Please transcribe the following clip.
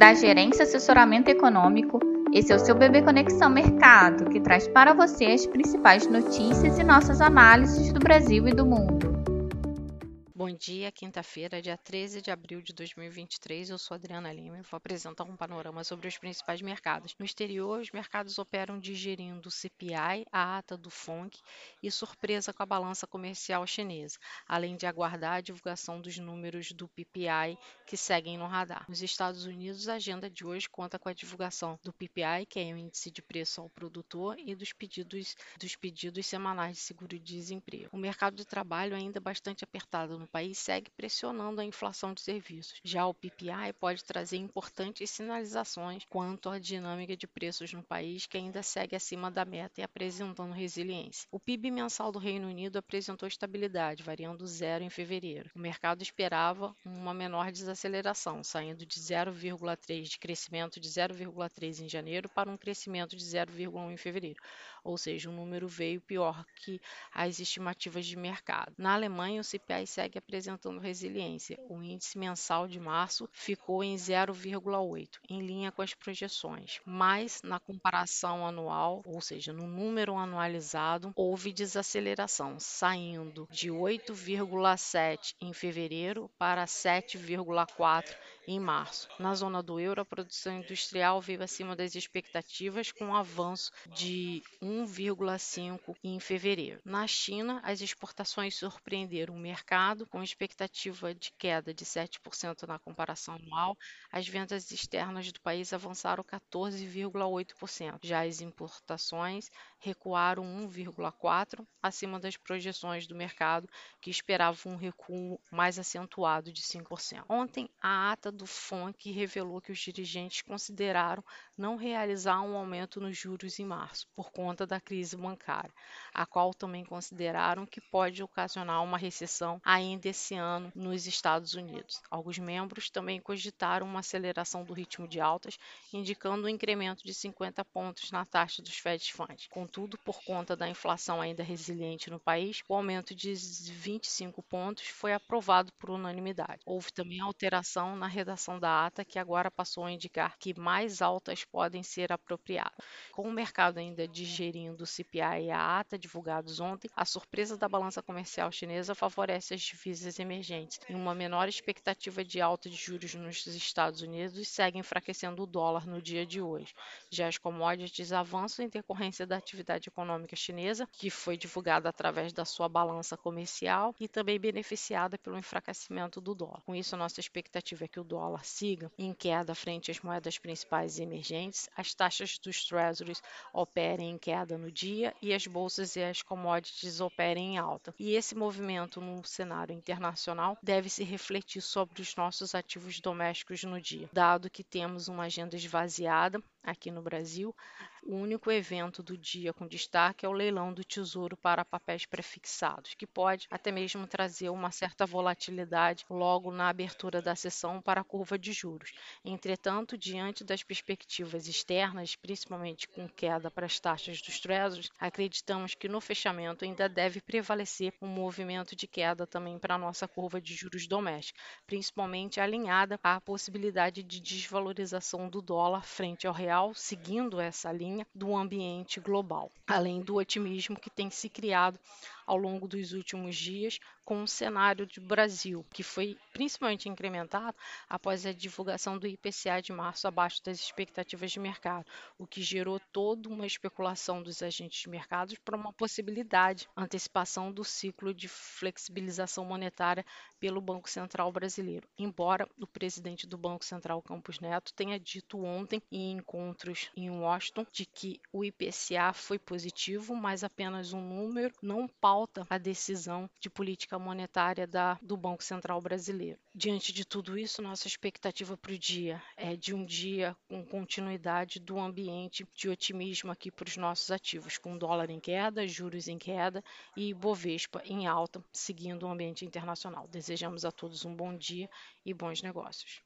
da Gerência Assessoramento Econômico. Esse é o seu Bebê Conexão Mercado, que traz para você as principais notícias e nossas análises do Brasil e do mundo. Bom dia, quinta-feira, dia 13 de abril de 2023. Eu sou Adriana Lima e vou apresentar um panorama sobre os principais mercados. No exterior, os mercados operam digerindo o CPI, a ata do FONC e surpresa com a balança comercial chinesa, além de aguardar a divulgação dos números do PPI que seguem no radar. Nos Estados Unidos, a agenda de hoje conta com a divulgação do PPI, que é o índice de preço ao produtor, e dos pedidos, dos pedidos semanais de seguro-desemprego. O mercado de trabalho ainda bastante apertado no país segue pressionando a inflação de serviços. Já o PPI pode trazer importantes sinalizações quanto à dinâmica de preços no país, que ainda segue acima da meta e apresentando resiliência. O PIB mensal do Reino Unido apresentou estabilidade, variando zero em fevereiro. O mercado esperava uma menor desaceleração, saindo de 0,3 de crescimento de 0,3 em janeiro para um crescimento de 0,1 em fevereiro, ou seja, o número veio pior que as estimativas de mercado. Na Alemanha, o CPI segue apresentando resiliência. O índice mensal de março ficou em 0,8, em linha com as projeções, mas na comparação anual, ou seja, no número anualizado, houve desaceleração, saindo de 8,7 em fevereiro para 7,4 em março. Na zona do euro, a produção industrial veio acima das expectativas, com um avanço de 1,5 em fevereiro. Na China, as exportações surpreenderam o mercado, com expectativa de queda de 7% na comparação anual. As vendas externas do país avançaram 14,8%. Já as importações recuaram 1,4% acima das projeções do mercado, que esperavam um recuo mais acentuado de 5%. Ontem, a ata do FONC revelou que os dirigentes consideraram não realizar um aumento nos juros em março, por conta da crise bancária, a qual também consideraram que pode ocasionar uma recessão ainda esse ano nos Estados Unidos. Alguns membros também cogitaram uma aceleração do ritmo de altas, indicando um incremento de 50 pontos na taxa dos Fed Funds. Contudo, por conta da inflação ainda resiliente no país, o aumento de 25 pontos foi aprovado por unanimidade. Houve também alteração na redação da ata, que agora passou a indicar que mais altas podem ser apropriadas. Com o mercado ainda digerindo o CPI e a ata divulgados ontem, a surpresa da balança comercial chinesa favorece as divisas emergentes. Em uma menor expectativa de alta de juros nos Estados Unidos, segue enfraquecendo o dólar no dia de hoje. Já as commodities avançam em decorrência da atividade econômica chinesa, que foi divulgada através da sua balança comercial e também beneficiada pelo enfraquecimento do dólar. Com isso, a nossa expectativa é que o dólar siga em queda frente às moedas principais emergentes, as taxas dos treasuries operem em queda no dia e as bolsas e as commodities operem em alta. E esse movimento no cenário internacional deve se refletir sobre os nossos ativos domésticos no dia, dado que temos uma agenda esvaziada aqui no Brasil, o único evento do dia com destaque é o leilão do Tesouro para papéis prefixados, que pode até mesmo trazer uma certa volatilidade logo na abertura da sessão para a curva de juros. Entretanto, diante das perspectivas externas, principalmente com queda para as taxas dos Treasuries, acreditamos que no fechamento ainda deve prevalecer um movimento de queda também para a nossa curva de juros doméstica, principalmente alinhada à possibilidade de desvalorização do dólar frente ao real real, seguindo essa linha do ambiente global, além do otimismo que tem se criado ao longo dos últimos dias com o cenário do Brasil, que foi principalmente incrementado após a divulgação do IPCA de março abaixo das expectativas de mercado, o que gerou toda uma especulação dos agentes de mercados para uma possibilidade antecipação do ciclo de flexibilização monetária pelo Banco Central brasileiro. Embora o presidente do Banco Central, Campos Neto, tenha dito ontem em encontros em Washington de que o IPCA foi positivo, mas apenas um número, não pauta a decisão de política monetária da, do Banco Central brasileiro. Diante de tudo isso, nossa expectativa para o dia é de um dia com continuidade do ambiente de otimismo aqui para os nossos ativos, com dólar em queda, juros em queda e Bovespa em alta, seguindo o ambiente internacional. Desejamos a todos um bom dia e bons negócios.